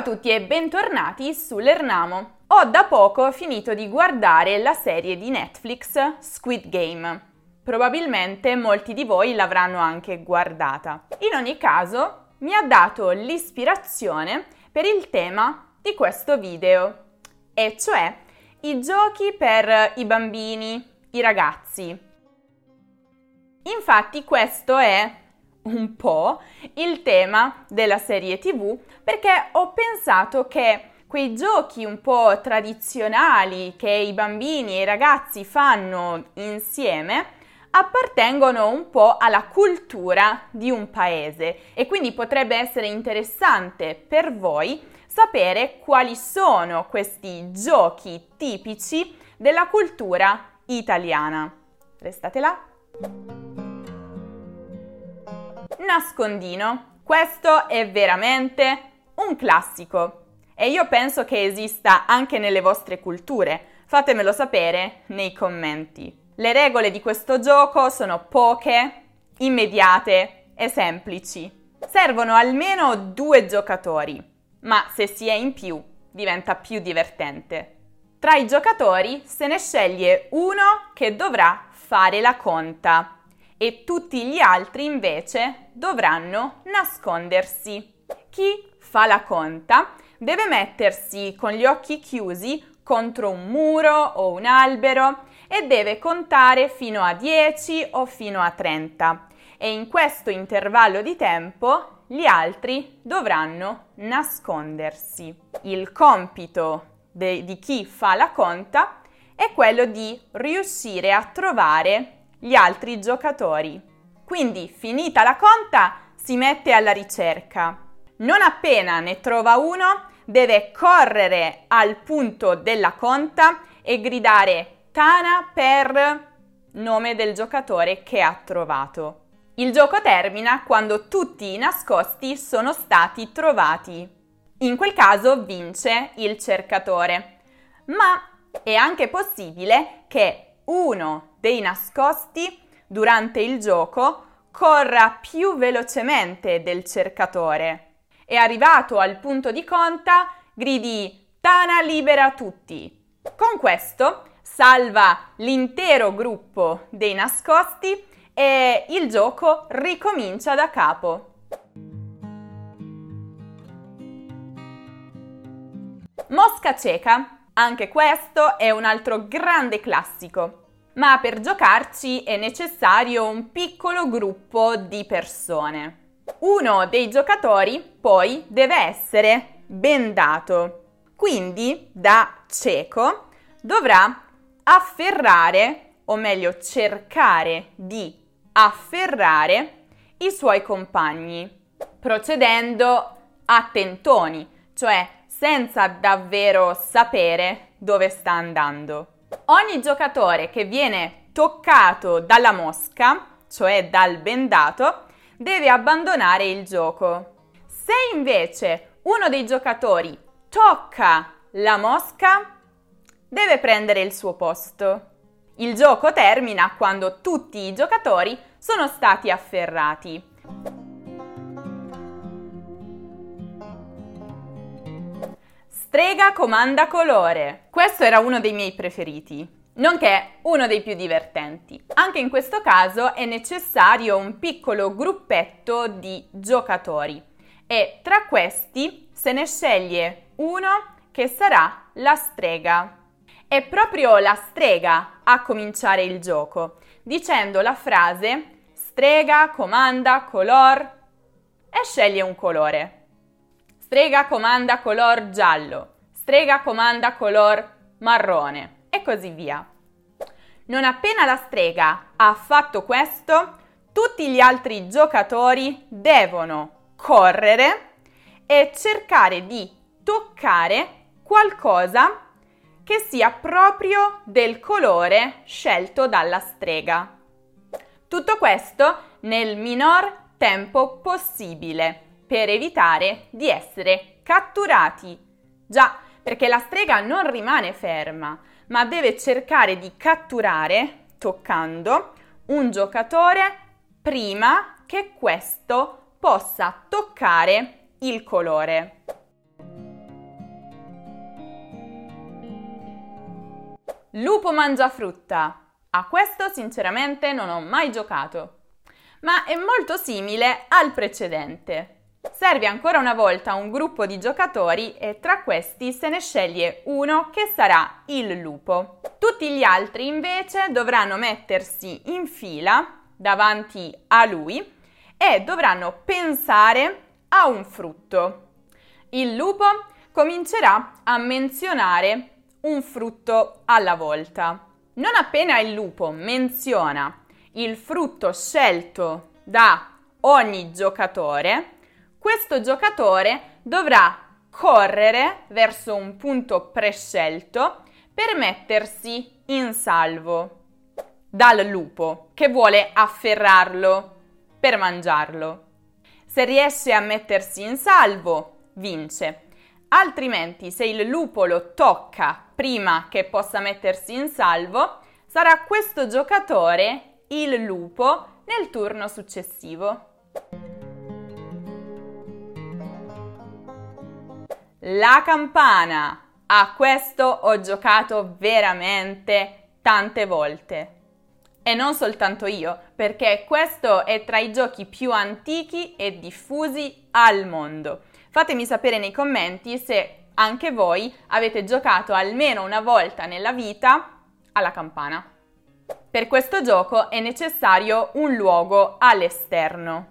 a tutti e bentornati su Lernamo. Ho da poco finito di guardare la serie di Netflix Squid Game. Probabilmente molti di voi l'avranno anche guardata. In ogni caso, mi ha dato l'ispirazione per il tema di questo video, e cioè i giochi per i bambini, i ragazzi. Infatti questo è un po' il tema della serie TV perché ho pensato che quei giochi un po' tradizionali che i bambini e i ragazzi fanno insieme appartengono un po' alla cultura di un paese e quindi potrebbe essere interessante per voi sapere quali sono questi giochi tipici della cultura italiana. Restate là. Nascondino. Questo è veramente un classico e io penso che esista anche nelle vostre culture. Fatemelo sapere nei commenti. Le regole di questo gioco sono poche, immediate e semplici. Servono almeno due giocatori, ma se si è in più diventa più divertente. Tra i giocatori se ne sceglie uno che dovrà fare la conta e tutti gli altri invece dovranno nascondersi. Chi fa la conta deve mettersi con gli occhi chiusi contro un muro o un albero e deve contare fino a 10 o fino a 30 e in questo intervallo di tempo gli altri dovranno nascondersi. Il compito de- di chi fa la conta è quello di riuscire a trovare gli altri giocatori. Quindi, finita la conta, si mette alla ricerca. Non appena ne trova uno, deve correre al punto della conta e gridare Tana per nome del giocatore che ha trovato. Il gioco termina quando tutti i nascosti sono stati trovati. In quel caso vince il cercatore. Ma è anche possibile che uno dei nascosti durante il gioco corra più velocemente del cercatore e arrivato al punto di conta gridi Tana libera tutti. Con questo salva l'intero gruppo dei nascosti e il gioco ricomincia da capo. Mosca cieca anche questo è un altro grande classico, ma per giocarci è necessario un piccolo gruppo di persone. Uno dei giocatori poi deve essere bendato, quindi da cieco dovrà afferrare, o meglio cercare di afferrare i suoi compagni, procedendo a tentoni, cioè senza davvero sapere dove sta andando. Ogni giocatore che viene toccato dalla mosca, cioè dal bendato, deve abbandonare il gioco. Se invece uno dei giocatori tocca la mosca, deve prendere il suo posto. Il gioco termina quando tutti i giocatori sono stati afferrati. Strega comanda colore. Questo era uno dei miei preferiti, nonché uno dei più divertenti. Anche in questo caso è necessario un piccolo gruppetto di giocatori e tra questi se ne sceglie uno che sarà la strega. È proprio la strega a cominciare il gioco, dicendo la frase strega comanda color e sceglie un colore. Strega comanda color giallo, strega comanda color marrone e così via. Non appena la strega ha fatto questo, tutti gli altri giocatori devono correre e cercare di toccare qualcosa che sia proprio del colore scelto dalla strega. Tutto questo nel minor tempo possibile per evitare di essere catturati. Già, perché la strega non rimane ferma, ma deve cercare di catturare, toccando, un giocatore prima che questo possa toccare il colore. Lupo mangiafrutta. A questo sinceramente non ho mai giocato, ma è molto simile al precedente. Serve ancora una volta un gruppo di giocatori e tra questi se ne sceglie uno che sarà il lupo. Tutti gli altri invece dovranno mettersi in fila davanti a lui e dovranno pensare a un frutto. Il lupo comincerà a menzionare un frutto alla volta. Non appena il lupo menziona il frutto scelto da ogni giocatore, questo giocatore dovrà correre verso un punto prescelto per mettersi in salvo dal lupo che vuole afferrarlo per mangiarlo. Se riesce a mettersi in salvo, vince. Altrimenti, se il lupo lo tocca prima che possa mettersi in salvo, sarà questo giocatore il lupo nel turno successivo. La campana. A questo ho giocato veramente tante volte. E non soltanto io, perché questo è tra i giochi più antichi e diffusi al mondo. Fatemi sapere nei commenti se anche voi avete giocato almeno una volta nella vita alla campana. Per questo gioco è necessario un luogo all'esterno,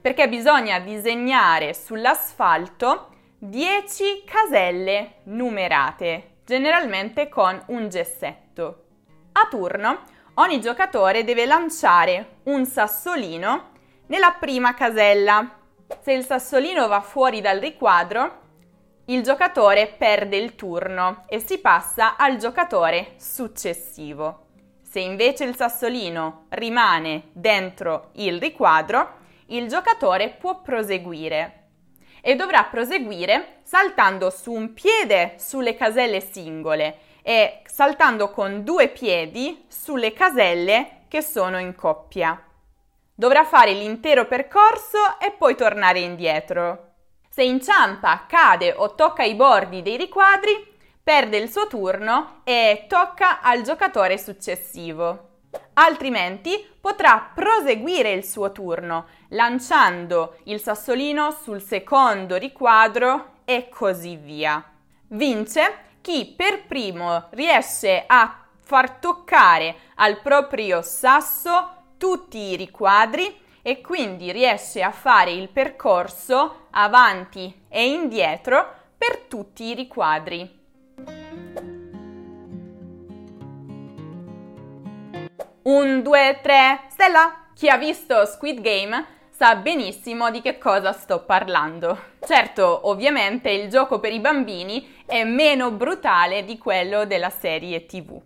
perché bisogna disegnare sull'asfalto 10 caselle numerate, generalmente con un gessetto. A turno ogni giocatore deve lanciare un sassolino nella prima casella. Se il sassolino va fuori dal riquadro, il giocatore perde il turno e si passa al giocatore successivo. Se invece il sassolino rimane dentro il riquadro, il giocatore può proseguire e dovrà proseguire saltando su un piede sulle caselle singole e saltando con due piedi sulle caselle che sono in coppia. Dovrà fare l'intero percorso e poi tornare indietro. Se inciampa, cade o tocca i bordi dei riquadri, perde il suo turno e tocca al giocatore successivo altrimenti potrà proseguire il suo turno lanciando il sassolino sul secondo riquadro e così via. Vince chi per primo riesce a far toccare al proprio sasso tutti i riquadri e quindi riesce a fare il percorso avanti e indietro per tutti i riquadri. Un, due, tre, stella! Chi ha visto Squid Game sa benissimo di che cosa sto parlando. Certo, ovviamente il gioco per i bambini è meno brutale di quello della serie TV.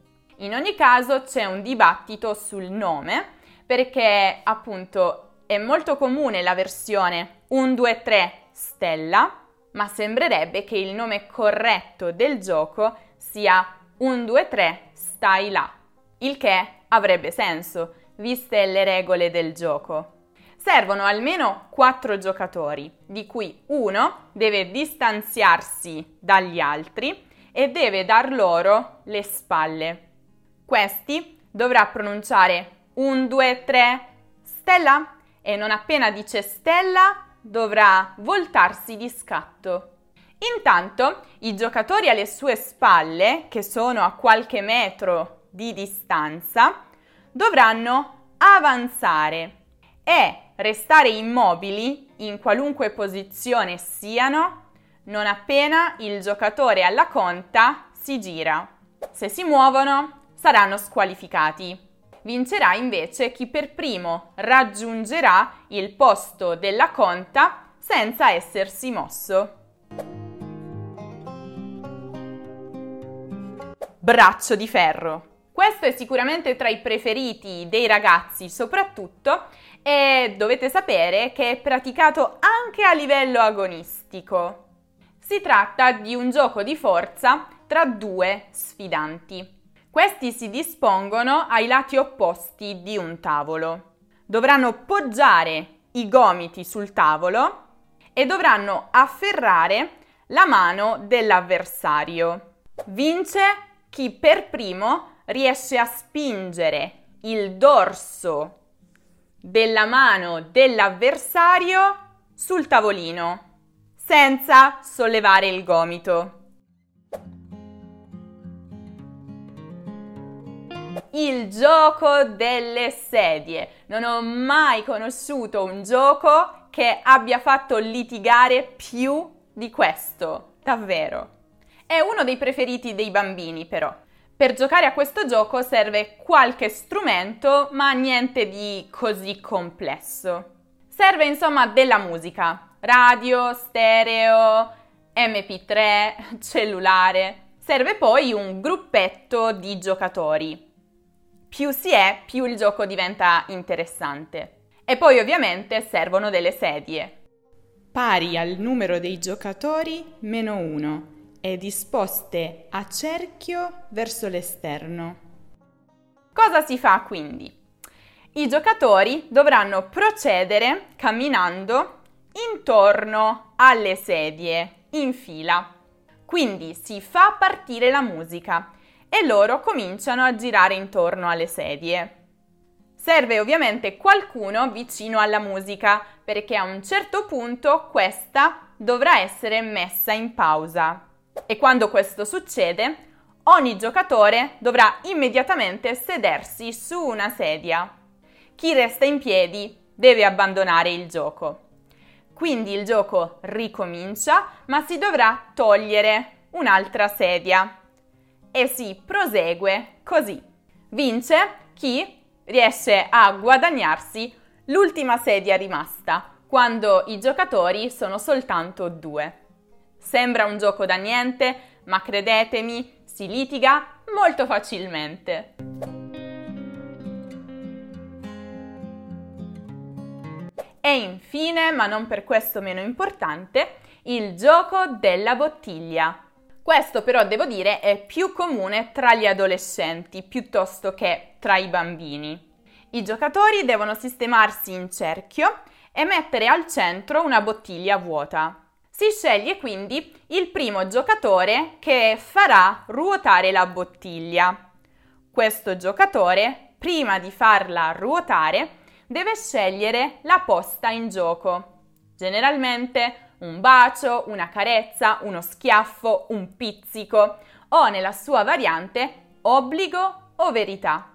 In ogni caso c'è un dibattito sul nome perché appunto è molto comune la versione 1, 2, 3 stella, ma sembrerebbe che il nome corretto del gioco sia 1, 2, 3 stai là, il che avrebbe senso, viste le regole del gioco. Servono almeno 4 giocatori, di cui uno deve distanziarsi dagli altri e deve dar loro le spalle. Questi dovrà pronunciare 1, 2, 3, stella e non appena dice stella dovrà voltarsi di scatto. Intanto i giocatori alle sue spalle, che sono a qualche metro di distanza dovranno avanzare e restare immobili in qualunque posizione siano non appena il giocatore alla conta si gira. Se si muovono saranno squalificati. Vincerà invece chi per primo raggiungerà il posto della conta senza essersi mosso. Braccio di ferro. Questo è sicuramente tra i preferiti dei ragazzi soprattutto e dovete sapere che è praticato anche a livello agonistico. Si tratta di un gioco di forza tra due sfidanti. Questi si dispongono ai lati opposti di un tavolo. Dovranno poggiare i gomiti sul tavolo e dovranno afferrare la mano dell'avversario. Vince chi per primo riesce a spingere il dorso della mano dell'avversario sul tavolino senza sollevare il gomito. Il gioco delle sedie. Non ho mai conosciuto un gioco che abbia fatto litigare più di questo, davvero. È uno dei preferiti dei bambini, però. Per giocare a questo gioco serve qualche strumento, ma niente di così complesso. Serve insomma della musica, radio, stereo, MP3, cellulare. Serve poi un gruppetto di giocatori. Più si è, più il gioco diventa interessante. E poi ovviamente servono delle sedie. Pari al numero dei giocatori meno uno e disposte a cerchio verso l'esterno. Cosa si fa quindi? I giocatori dovranno procedere camminando intorno alle sedie in fila. Quindi si fa partire la musica e loro cominciano a girare intorno alle sedie. Serve ovviamente qualcuno vicino alla musica perché a un certo punto questa dovrà essere messa in pausa. E quando questo succede, ogni giocatore dovrà immediatamente sedersi su una sedia. Chi resta in piedi deve abbandonare il gioco. Quindi il gioco ricomincia, ma si dovrà togliere un'altra sedia. E si prosegue così. Vince chi riesce a guadagnarsi l'ultima sedia rimasta, quando i giocatori sono soltanto due. Sembra un gioco da niente, ma credetemi, si litiga molto facilmente. E infine, ma non per questo meno importante, il gioco della bottiglia. Questo però devo dire è più comune tra gli adolescenti piuttosto che tra i bambini. I giocatori devono sistemarsi in cerchio e mettere al centro una bottiglia vuota. Si sceglie quindi il primo giocatore che farà ruotare la bottiglia. Questo giocatore, prima di farla ruotare, deve scegliere la posta in gioco. Generalmente un bacio, una carezza, uno schiaffo, un pizzico o nella sua variante obbligo o verità.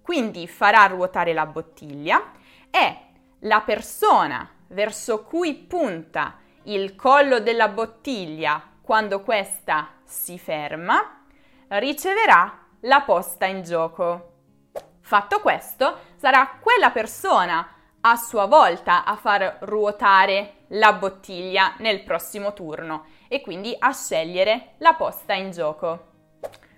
Quindi farà ruotare la bottiglia e la persona verso cui punta il collo della bottiglia quando questa si ferma riceverà la posta in gioco. Fatto questo, sarà quella persona a sua volta a far ruotare la bottiglia nel prossimo turno e quindi a scegliere la posta in gioco.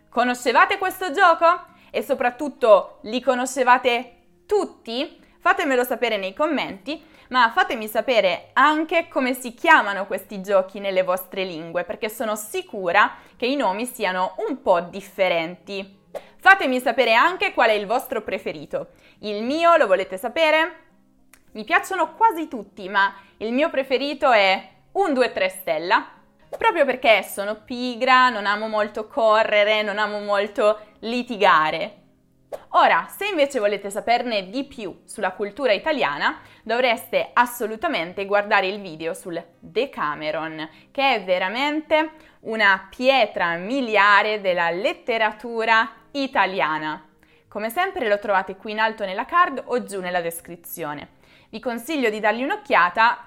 Conoscevate questo gioco? E soprattutto li conoscevate tutti? Fatemelo sapere nei commenti, ma fatemi sapere anche come si chiamano questi giochi nelle vostre lingue, perché sono sicura che i nomi siano un po' differenti. Fatemi sapere anche qual è il vostro preferito. Il mio lo volete sapere? Mi piacciono quasi tutti, ma il mio preferito è un 2-3 stella, proprio perché sono pigra, non amo molto correre, non amo molto litigare. Ora, se invece volete saperne di più sulla cultura italiana, dovreste assolutamente guardare il video sul Decameron, che è veramente una pietra miliare della letteratura italiana. Come sempre lo trovate qui in alto nella card o giù nella descrizione. Vi consiglio di dargli un'occhiata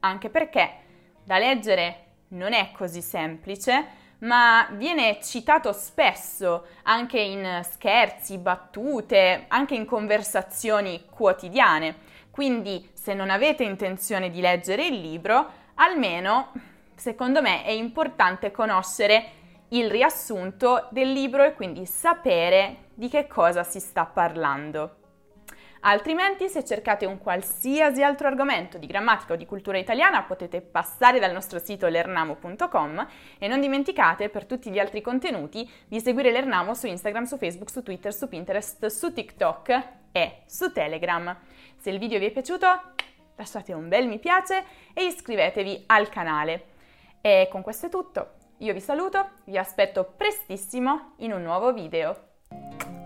anche perché da leggere non è così semplice, ma viene citato spesso anche in scherzi, battute, anche in conversazioni quotidiane. Quindi se non avete intenzione di leggere il libro, almeno secondo me è importante conoscere il riassunto del libro e quindi sapere di che cosa si sta parlando. Altrimenti, se cercate un qualsiasi altro argomento di grammatica o di cultura italiana, potete passare dal nostro sito lernamo.com e non dimenticate per tutti gli altri contenuti di seguire l'Ernamo su Instagram, su Facebook, su Twitter, su Pinterest, su TikTok e su Telegram. Se il video vi è piaciuto, lasciate un bel mi piace e iscrivetevi al canale. E con questo è tutto. Io vi saluto, vi aspetto prestissimo in un nuovo video.